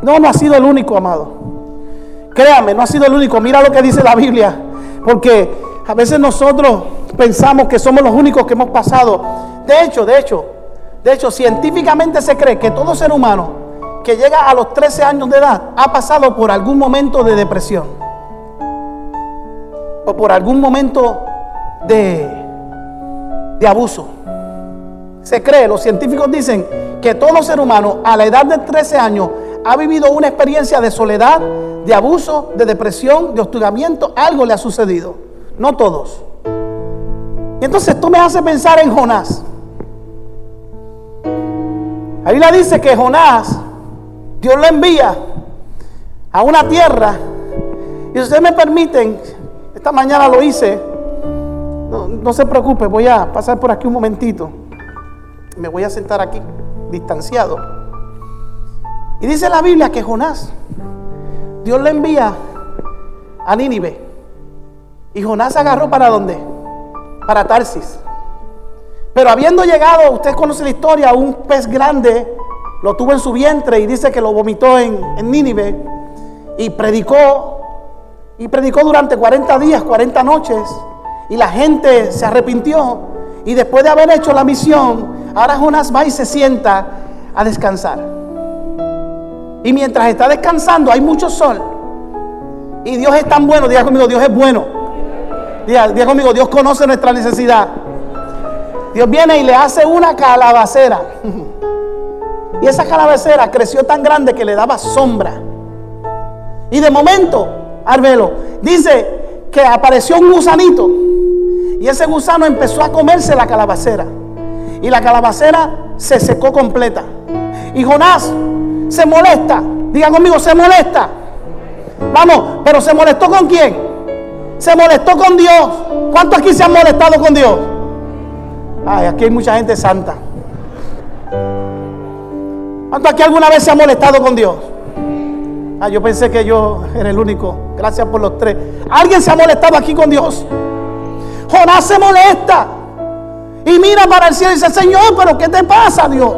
No, no ha sido el único, amado. Créame, no ha sido el único. Mira lo que dice la Biblia. Porque a veces nosotros pensamos que somos los únicos que hemos pasado. De hecho, de hecho, de hecho, científicamente se cree que todo ser humano que llega a los 13 años de edad ha pasado por algún momento de depresión. O por algún momento de, de abuso. Se cree, los científicos dicen que todo ser humano a la edad de 13 años ha vivido una experiencia de soledad, de abuso, de depresión, de hostigamiento, algo le ha sucedido. No todos. Y entonces esto me hace pensar en Jonás. La dice que Jonás, Dios lo envía a una tierra. Y si ustedes me permiten, esta mañana lo hice. No, no se preocupe, voy a pasar por aquí un momentito. Me voy a sentar aquí, distanciado. Y dice la Biblia que Jonás Dios le envía a Nínive. Y Jonás agarró para dónde? Para Tarsis. Pero habiendo llegado, usted conoce la historia, un pez grande lo tuvo en su vientre y dice que lo vomitó en, en Nínive. Y predicó, y predicó durante 40 días, 40 noches. Y la gente se arrepintió. Y después de haber hecho la misión, ahora Jonás va y se sienta a descansar. Y mientras está descansando hay mucho sol. Y Dios es tan bueno. Diga conmigo, Dios es bueno. Diga, diga conmigo, Dios conoce nuestra necesidad. Dios viene y le hace una calabacera. Y esa calabacera creció tan grande que le daba sombra. Y de momento, Arbelo, dice que apareció un gusanito. Y ese gusano empezó a comerse la calabacera. Y la calabacera se secó completa. Y Jonás se molesta. Diga conmigo, se molesta. Vamos, pero se molestó con quién? Se molestó con Dios. ¿Cuántos aquí se han molestado con Dios? Ay, aquí hay mucha gente santa. ¿Cuántos aquí alguna vez se han molestado con Dios? Ah, yo pensé que yo era el único. Gracias por los tres. ¿Alguien se ha molestado aquí con Dios? Jonás se molesta. Y mira para el cielo y dice, Señor, pero ¿qué te pasa, Dios?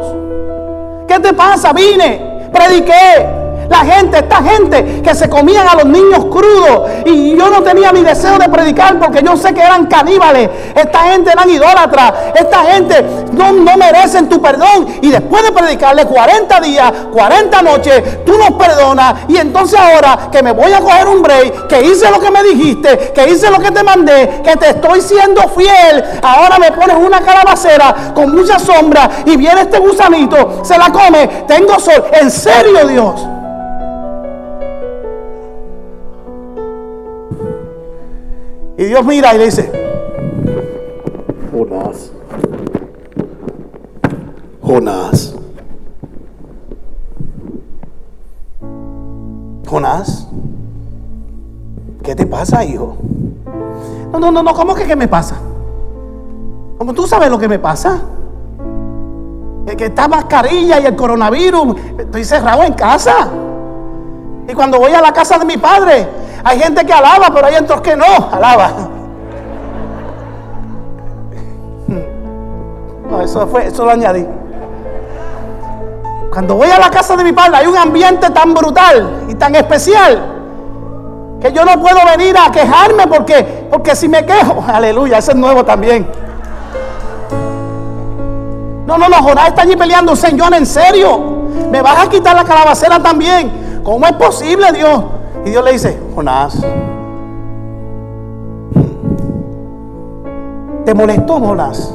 ¿Qué te pasa? Vine prediqué. La gente, esta gente que se comían a los niños crudos. Y yo no tenía ni deseo de predicar porque yo sé que eran caníbales. Esta gente eran idólatras. Esta gente no, no merecen tu perdón. Y después de predicarle 40 días, 40 noches, tú nos perdonas. Y entonces ahora que me voy a coger un break, que hice lo que me dijiste, que hice lo que te mandé, que te estoy siendo fiel, ahora me pones una calabacera con mucha sombra y viene este gusanito, se la come, tengo sol. En serio, Dios. Y Dios mira y le dice, Jonás, Jonás, Jonás, ¿qué te pasa, hijo? No, no, no, no, ¿cómo que qué me pasa? Como tú sabes lo que me pasa. Que, que esta mascarilla y el coronavirus, estoy cerrado en casa. Y cuando voy a la casa de mi padre, hay gente que alaba, pero hay otros que no, alaba. No, eso fue, eso lo añadí. Cuando voy a la casa de mi padre hay un ambiente tan brutal y tan especial que yo no puedo venir a quejarme porque, porque si me quejo, aleluya, ese es nuevo también. No, no, no, Jonás está allí peleando, Señor, en serio, me vas a quitar la calabacera también. ¿Cómo es posible, Dios? Y Dios le dice, Jonás, ¿te molestó, Jonás?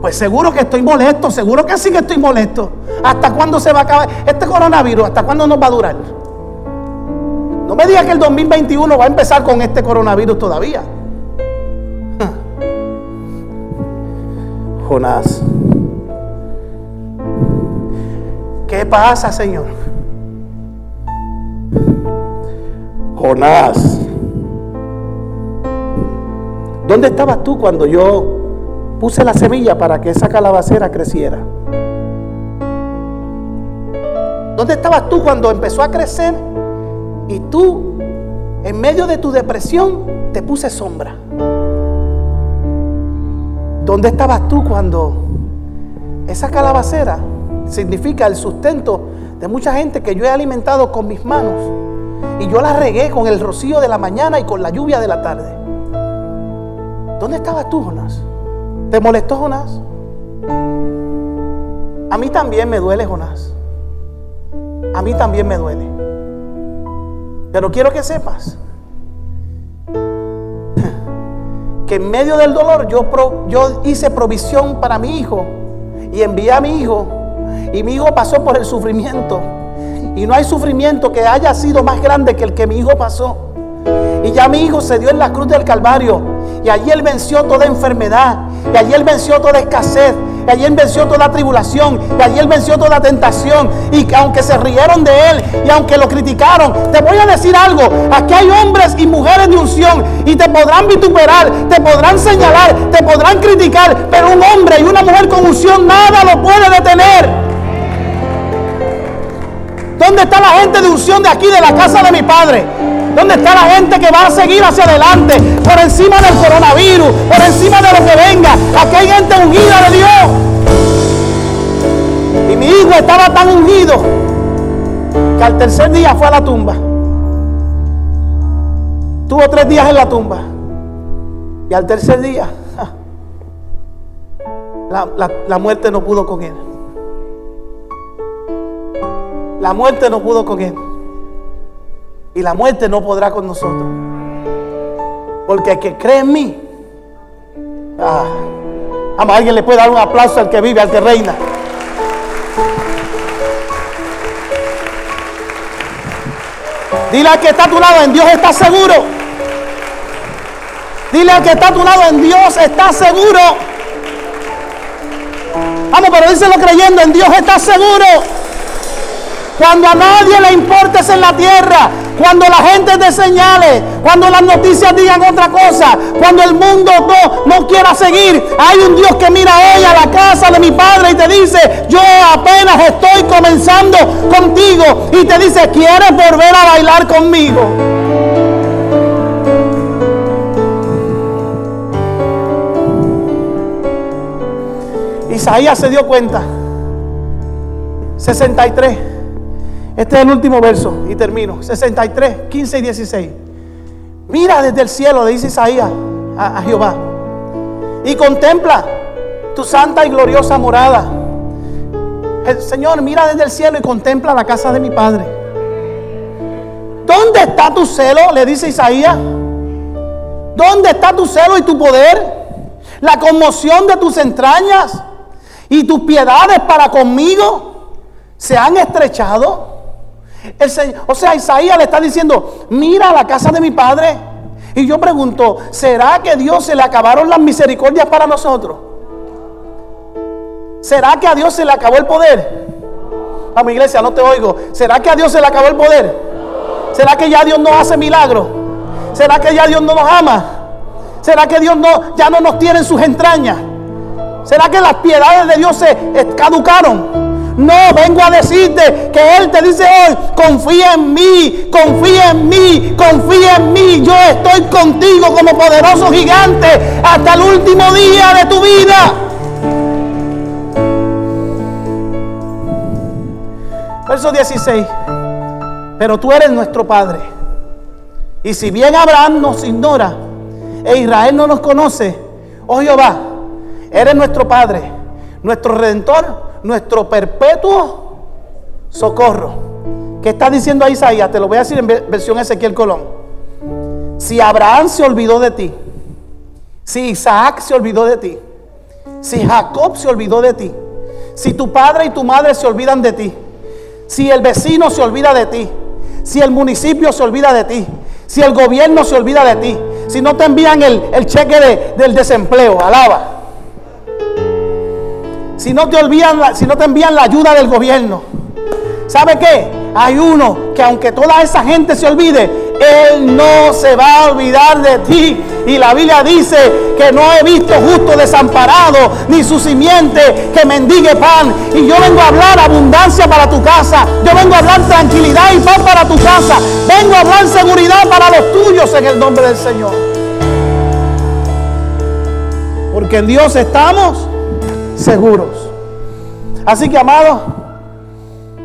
Pues seguro que estoy molesto, seguro que sí que estoy molesto. ¿Hasta cuándo se va a acabar este coronavirus? ¿Hasta cuándo nos va a durar? No me diga que el 2021 va a empezar con este coronavirus todavía. Jonás. ¿Qué pasa, Señor? Jonás. ¿Dónde estabas tú cuando yo puse la semilla para que esa calabacera creciera? ¿Dónde estabas tú cuando empezó a crecer y tú, en medio de tu depresión, te puse sombra? ¿Dónde estabas tú cuando esa calabacera significa el sustento de mucha gente que yo he alimentado con mis manos? Y yo la regué con el rocío de la mañana y con la lluvia de la tarde. ¿Dónde estabas tú, Jonás? ¿Te molestó, Jonás? A mí también me duele, Jonás. A mí también me duele. Pero quiero que sepas que en medio del dolor yo, yo hice provisión para mi hijo y envié a mi hijo y mi hijo pasó por el sufrimiento y no hay sufrimiento que haya sido más grande que el que mi hijo pasó. Y ya mi hijo se dio en la cruz del Calvario. Y allí él venció toda enfermedad. Y allí él venció toda escasez. Y allí él venció toda tribulación. Y allí él venció toda tentación. Y aunque se rieron de él y aunque lo criticaron, te voy a decir algo. Aquí hay hombres y mujeres de unción. Y te podrán vituperar, te podrán señalar, te podrán criticar. Pero un hombre y una mujer con unción nada lo puede detener. ¿Dónde está la gente de unción de aquí, de la casa de mi padre? ¿Dónde está la gente que va a seguir hacia adelante por encima del coronavirus, por encima de lo que venga? Aquí hay gente ungida de Dios. Y mi hijo estaba tan ungido que al tercer día fue a la tumba. Tuvo tres días en la tumba. Y al tercer día, la, muerte no pudo con él. La muerte no pudo con él. Y la muerte no podrá con nosotros. Porque el que cree en mí. Ah, alguien le puede dar un aplauso al que vive, al que reina. Dile al que está a tu lado, en Dios está seguro. Dile al que está a tu lado, en Dios está seguro. Vamos, pero díselo creyendo, en Dios está seguro. Cuando a nadie le importes en la tierra, cuando la gente te señale, cuando las noticias digan otra cosa, cuando el mundo no, no quiera seguir, hay un Dios que mira hoy a la casa de mi padre y te dice, yo apenas estoy comenzando contigo y te dice, ¿quieres volver a bailar conmigo? Isaías se dio cuenta. 63. Este es el último verso y termino. 63, 15 y 16. Mira desde el cielo, le dice Isaías a, a Jehová, y contempla tu santa y gloriosa morada. El Señor mira desde el cielo y contempla la casa de mi Padre. ¿Dónde está tu celo? Le dice Isaías. ¿Dónde está tu celo y tu poder? La conmoción de tus entrañas y tus piedades para conmigo se han estrechado. El Señor, o sea, Isaías le está diciendo, mira la casa de mi padre. Y yo pregunto, ¿será que a Dios se le acabaron las misericordias para nosotros? ¿Será que a Dios se le acabó el poder? Mi iglesia, no te oigo. ¿Será que a Dios se le acabó el poder? ¿Será que ya Dios no hace milagros? ¿Será que ya Dios no nos ama? ¿Será que Dios no, ya no nos tiene en sus entrañas? ¿Será que las piedades de Dios se caducaron? No, vengo a decirte que Él te dice hoy, confía en mí, confía en mí, confía en mí. Yo estoy contigo como poderoso gigante hasta el último día de tu vida. Verso 16. Pero tú eres nuestro Padre. Y si bien Abraham nos ignora e Israel no nos conoce, oh Jehová, eres nuestro Padre, nuestro Redentor, nuestro perpetuo socorro. ¿Qué está diciendo ahí Isaías? Te lo voy a decir en versión Ezequiel Colón. Si Abraham se olvidó de ti, si Isaac se olvidó de ti, si Jacob se olvidó de ti, si tu padre y tu madre se olvidan de ti, si el vecino se olvida de ti, si el municipio se olvida de ti, si el gobierno se olvida de ti, si no te envían el, cheque del desempleo, alaba. Si no te olvidan, si no te envían la ayuda del gobierno. ¿Sabe qué? Hay uno que aunque toda esa gente se olvide, él no se va a olvidar de ti. Y la Biblia dice que no he visto justo desamparado, ni su simiente que mendigue pan. Y yo vengo a hablar abundancia para tu casa. Yo vengo a hablar tranquilidad y paz para tu casa. Vengo a hablar seguridad para los tuyos en el nombre del Señor. Porque en Dios estamos seguros. Así que, amado,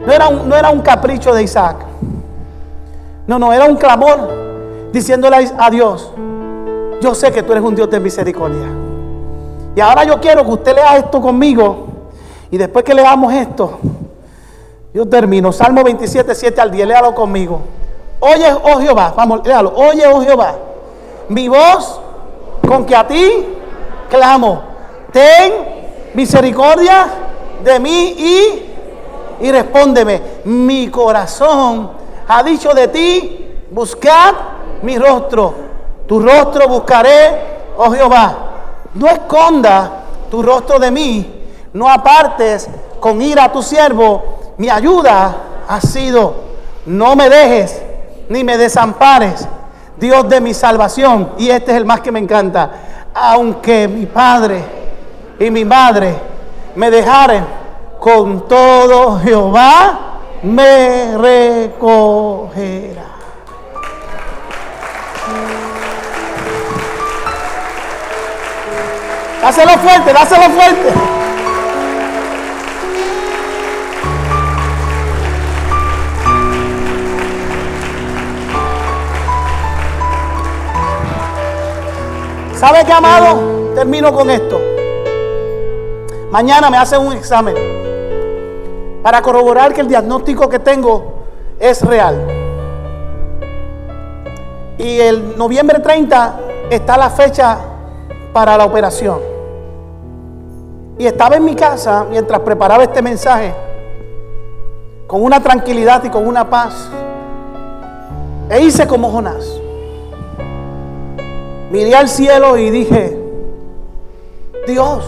no era no era un capricho de Isaac. No, no, era un clamor diciéndole a Dios, yo sé que tú eres un Dios de misericordia. Y ahora yo quiero que usted lea esto conmigo. Y después que leamos esto, yo termino. Salmo 27, 7 al 10, léalo conmigo. Oye, oh Jehová, vamos, léalo. Oye, oh Jehová, mi voz con que a ti clamo. Ten misericordia de mí y, y respóndeme. Mi corazón ha dicho de ti, buscad mi rostro. Tu rostro buscaré, oh Jehová. No esconda tu rostro de mí, no apartes con ira a tu siervo. Mi ayuda ha sido, no me dejes ni me desampares, Dios de mi salvación. Y este es el más que me encanta. Aunque mi padre y mi madre me dejaren, con todo Jehová me recogerá. Dáselo fuerte, dáselo fuerte. ¿Sabe qué, amado? Termino con esto. Mañana me hacen un examen para corroborar que el diagnóstico que tengo es real. Y el noviembre 30 está la fecha para la operación. Y estaba en mi casa mientras preparaba este mensaje, con una tranquilidad y con una paz. E hice como Jonás. Miré al cielo y dije, Dios,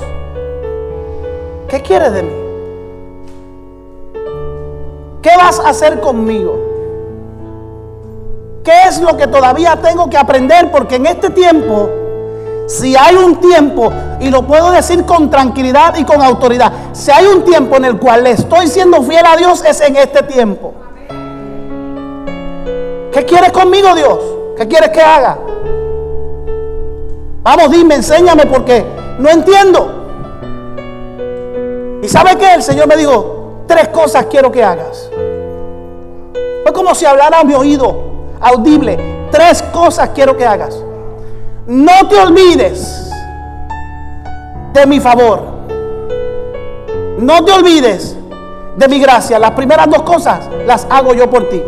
¿qué quieres de mí? ¿Qué vas a hacer conmigo? ¿Qué es lo que todavía tengo que aprender? Porque en este tiempo, si hay un tiempo, y lo puedo decir con tranquilidad y con autoridad, si hay un tiempo en el cual le estoy siendo fiel a Dios, es en este tiempo. ¿Qué quieres conmigo, Dios? ¿Qué quieres que haga? Vamos, dime, enséñame porque no entiendo. ¿Y sabe qué? El Señor me dijo, tres cosas quiero que hagas. Fue como si hablara a mi oído, audible. Tres cosas quiero que hagas. No te olvides de mi favor. No te olvides de mi gracia. Las primeras dos cosas las hago yo por ti.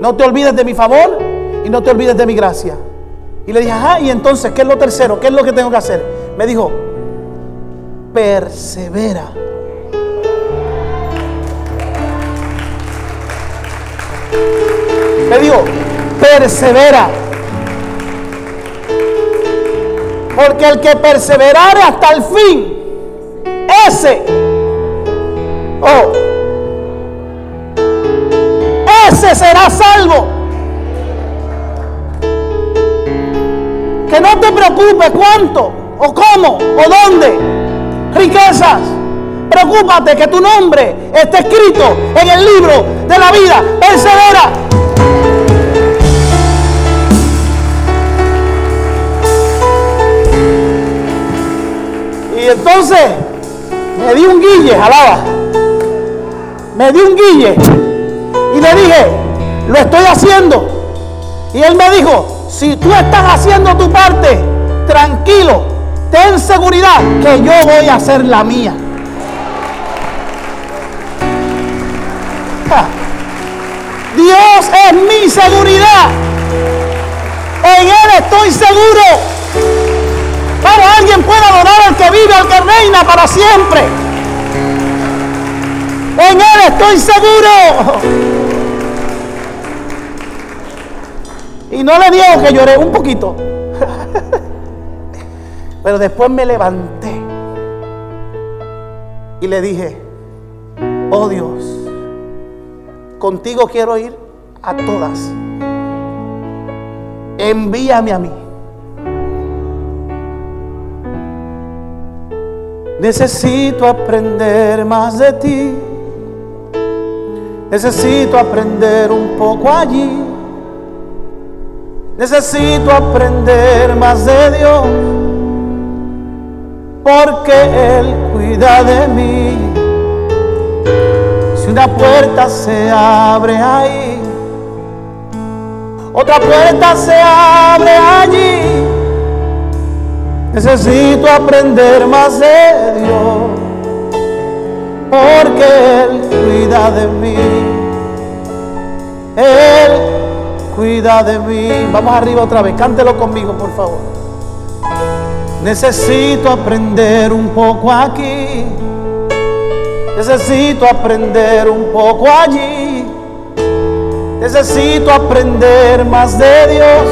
No te olvides de mi favor y no te olvides de mi gracia. Y le dije, ajá, y entonces, ¿qué es lo tercero? ¿Qué es lo que tengo que hacer? Me dijo, persevera. Me dijo, persevera. Porque el que perseverare hasta el fin, ese, oh, ese será salvo. Que no te preocupes cuánto, o cómo, o dónde. Riquezas. Preocúpate que tu nombre esté escrito en el libro de la vida. Persevera. Y entonces me di un guille, alaba. Me di un guille y le dije, lo estoy haciendo. Y él me dijo, si tú estás haciendo tu parte, tranquilo, ten seguridad que yo voy a hacer la mía. Dios es mi seguridad. En Él estoy seguro. Para alguien puede adorar al que vive, al que reina para siempre. En Él estoy seguro. Y no le digo que lloré un poquito. Pero después me levanté y le dije, oh Dios, contigo quiero ir a todas. Envíame a mí. Necesito aprender más de ti. Necesito aprender un poco allí. Necesito aprender más de Dios, porque Él cuida de mí. Si una puerta se abre ahí, otra puerta se abre allí. Necesito aprender más de Dios, porque Él cuida de mí. Él cuida de mí. Vamos arriba otra vez, cántelo conmigo, por favor. Necesito aprender un poco aquí. Necesito aprender un poco allí. Necesito aprender más de Dios.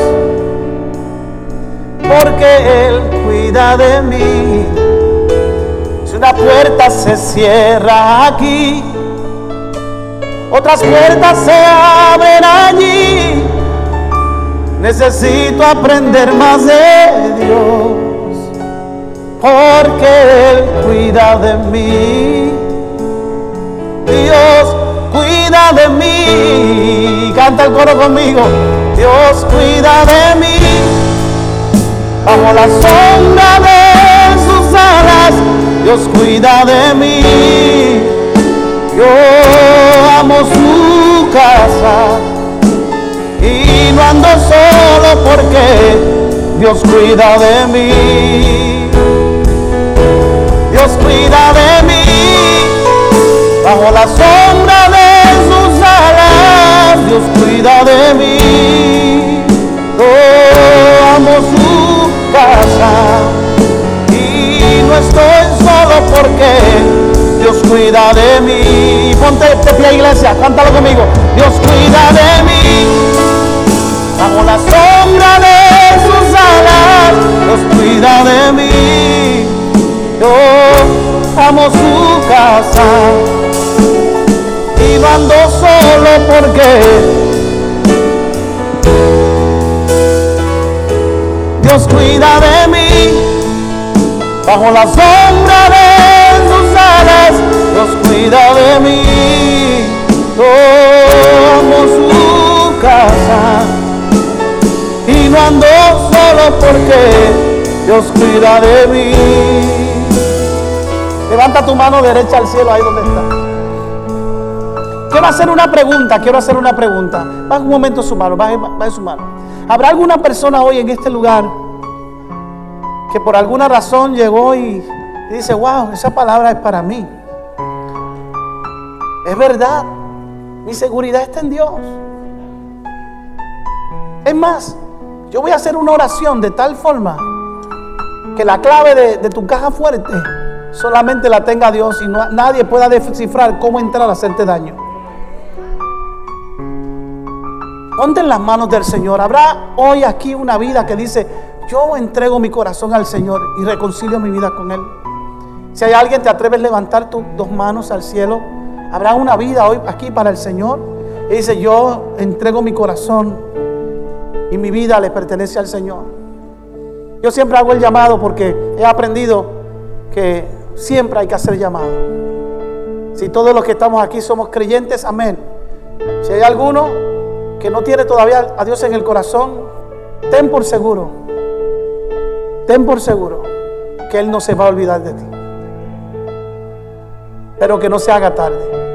Porque Él cuida de mí. Si una puerta se cierra aquí, otras puertas se abren allí. Necesito aprender más de Dios, porque Él cuida de mí. Dios cuida de mí. Canta el coro conmigo. Dios cuida de mí. Bajo la sombra de sus alas, Dios cuida de mí. Yo amo su casa y no ando solo porque Dios cuida de mí. Dios cuida de mí bajo la sombra de sus alas. Dios cuida de mí. Yo amo su casa y no estoy solo porque Dios cuida de mí. Ponte de pie, iglesia, cántalo conmigo. Dios cuida de mí bajo la sombra de sus alas, Dios cuida de mí. Yo amo su casa y mando solo porque Dios cuida de mí. Bajo la sombra de sus alas, Dios cuida de mí. Yo amo su casa y no solo porque Dios cuida de mí. Levanta tu mano derecha al cielo ahí donde está. Quiero hacer una pregunta, quiero hacer una pregunta. Baja un momento su mano, baje, baje su mano. ¿Habrá alguna persona hoy en este lugar que por alguna razón llegó y, y dice, wow, esa palabra es para mí? Es verdad, mi seguridad está en Dios. Es más, yo voy a hacer una oración de tal forma que la clave de, tu caja fuerte solamente la tenga Dios y no, nadie pueda descifrar cómo entrar a hacerte daño. Ponte en las manos del Señor. Habrá hoy aquí una vida que dice, yo entrego mi corazón al Señor y reconcilio mi vida con Él. Si hay alguien te atreves a levantar tus dos manos al cielo, habrá una vida hoy aquí para el Señor. Y dice, yo entrego mi corazón y mi vida le pertenece al Señor. Yo siempre hago el llamado porque he aprendido que siempre hay que hacer llamado. Si todos los que estamos aquí somos creyentes, amén. Si hay alguno que no tiene todavía a Dios en el corazón, ten por seguro, ten por seguro que Él no se va a olvidar de ti. Pero que no se haga tarde.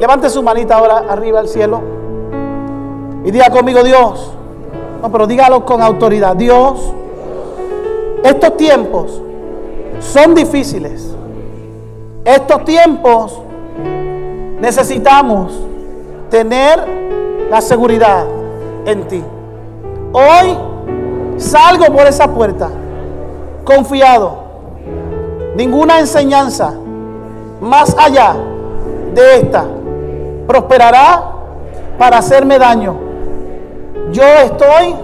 Levante su manita ahora arriba al cielo. Y diga conmigo, Dios. No, pero dígalo con autoridad. Dios, estos tiempos son difíciles. Estos tiempos necesitamos tener la seguridad en ti. Hoy salgo por esa puerta confiado. Ninguna enseñanza más allá de esta prosperará para hacerme daño yo estoy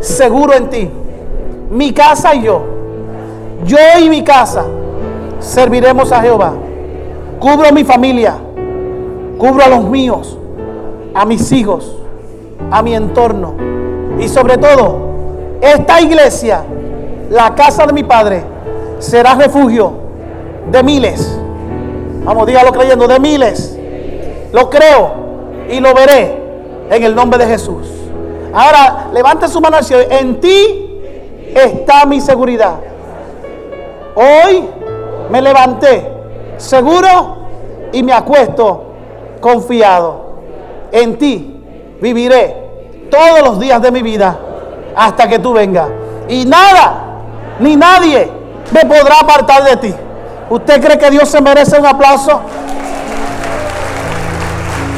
seguro en ti. Mi casa y yo. Yo y mi casa serviremos a Jehová. Cubro mi familia. Cubro a los míos. A mis hijos. A mi entorno. Y sobre todo, esta iglesia, la casa de mi Padre, será refugio de miles. Vamos, dígalo creyendo, de miles. Lo creo y lo veré en el nombre de Jesús. Ahora, levante su mano al cielo. En ti está mi seguridad. Hoy me levanté seguro y me acuesto confiado. En ti viviré todos los días de mi vida hasta que tú vengas. Y nada, ni nadie me podrá apartar de ti. ¿Usted cree que Dios se merece un aplauso?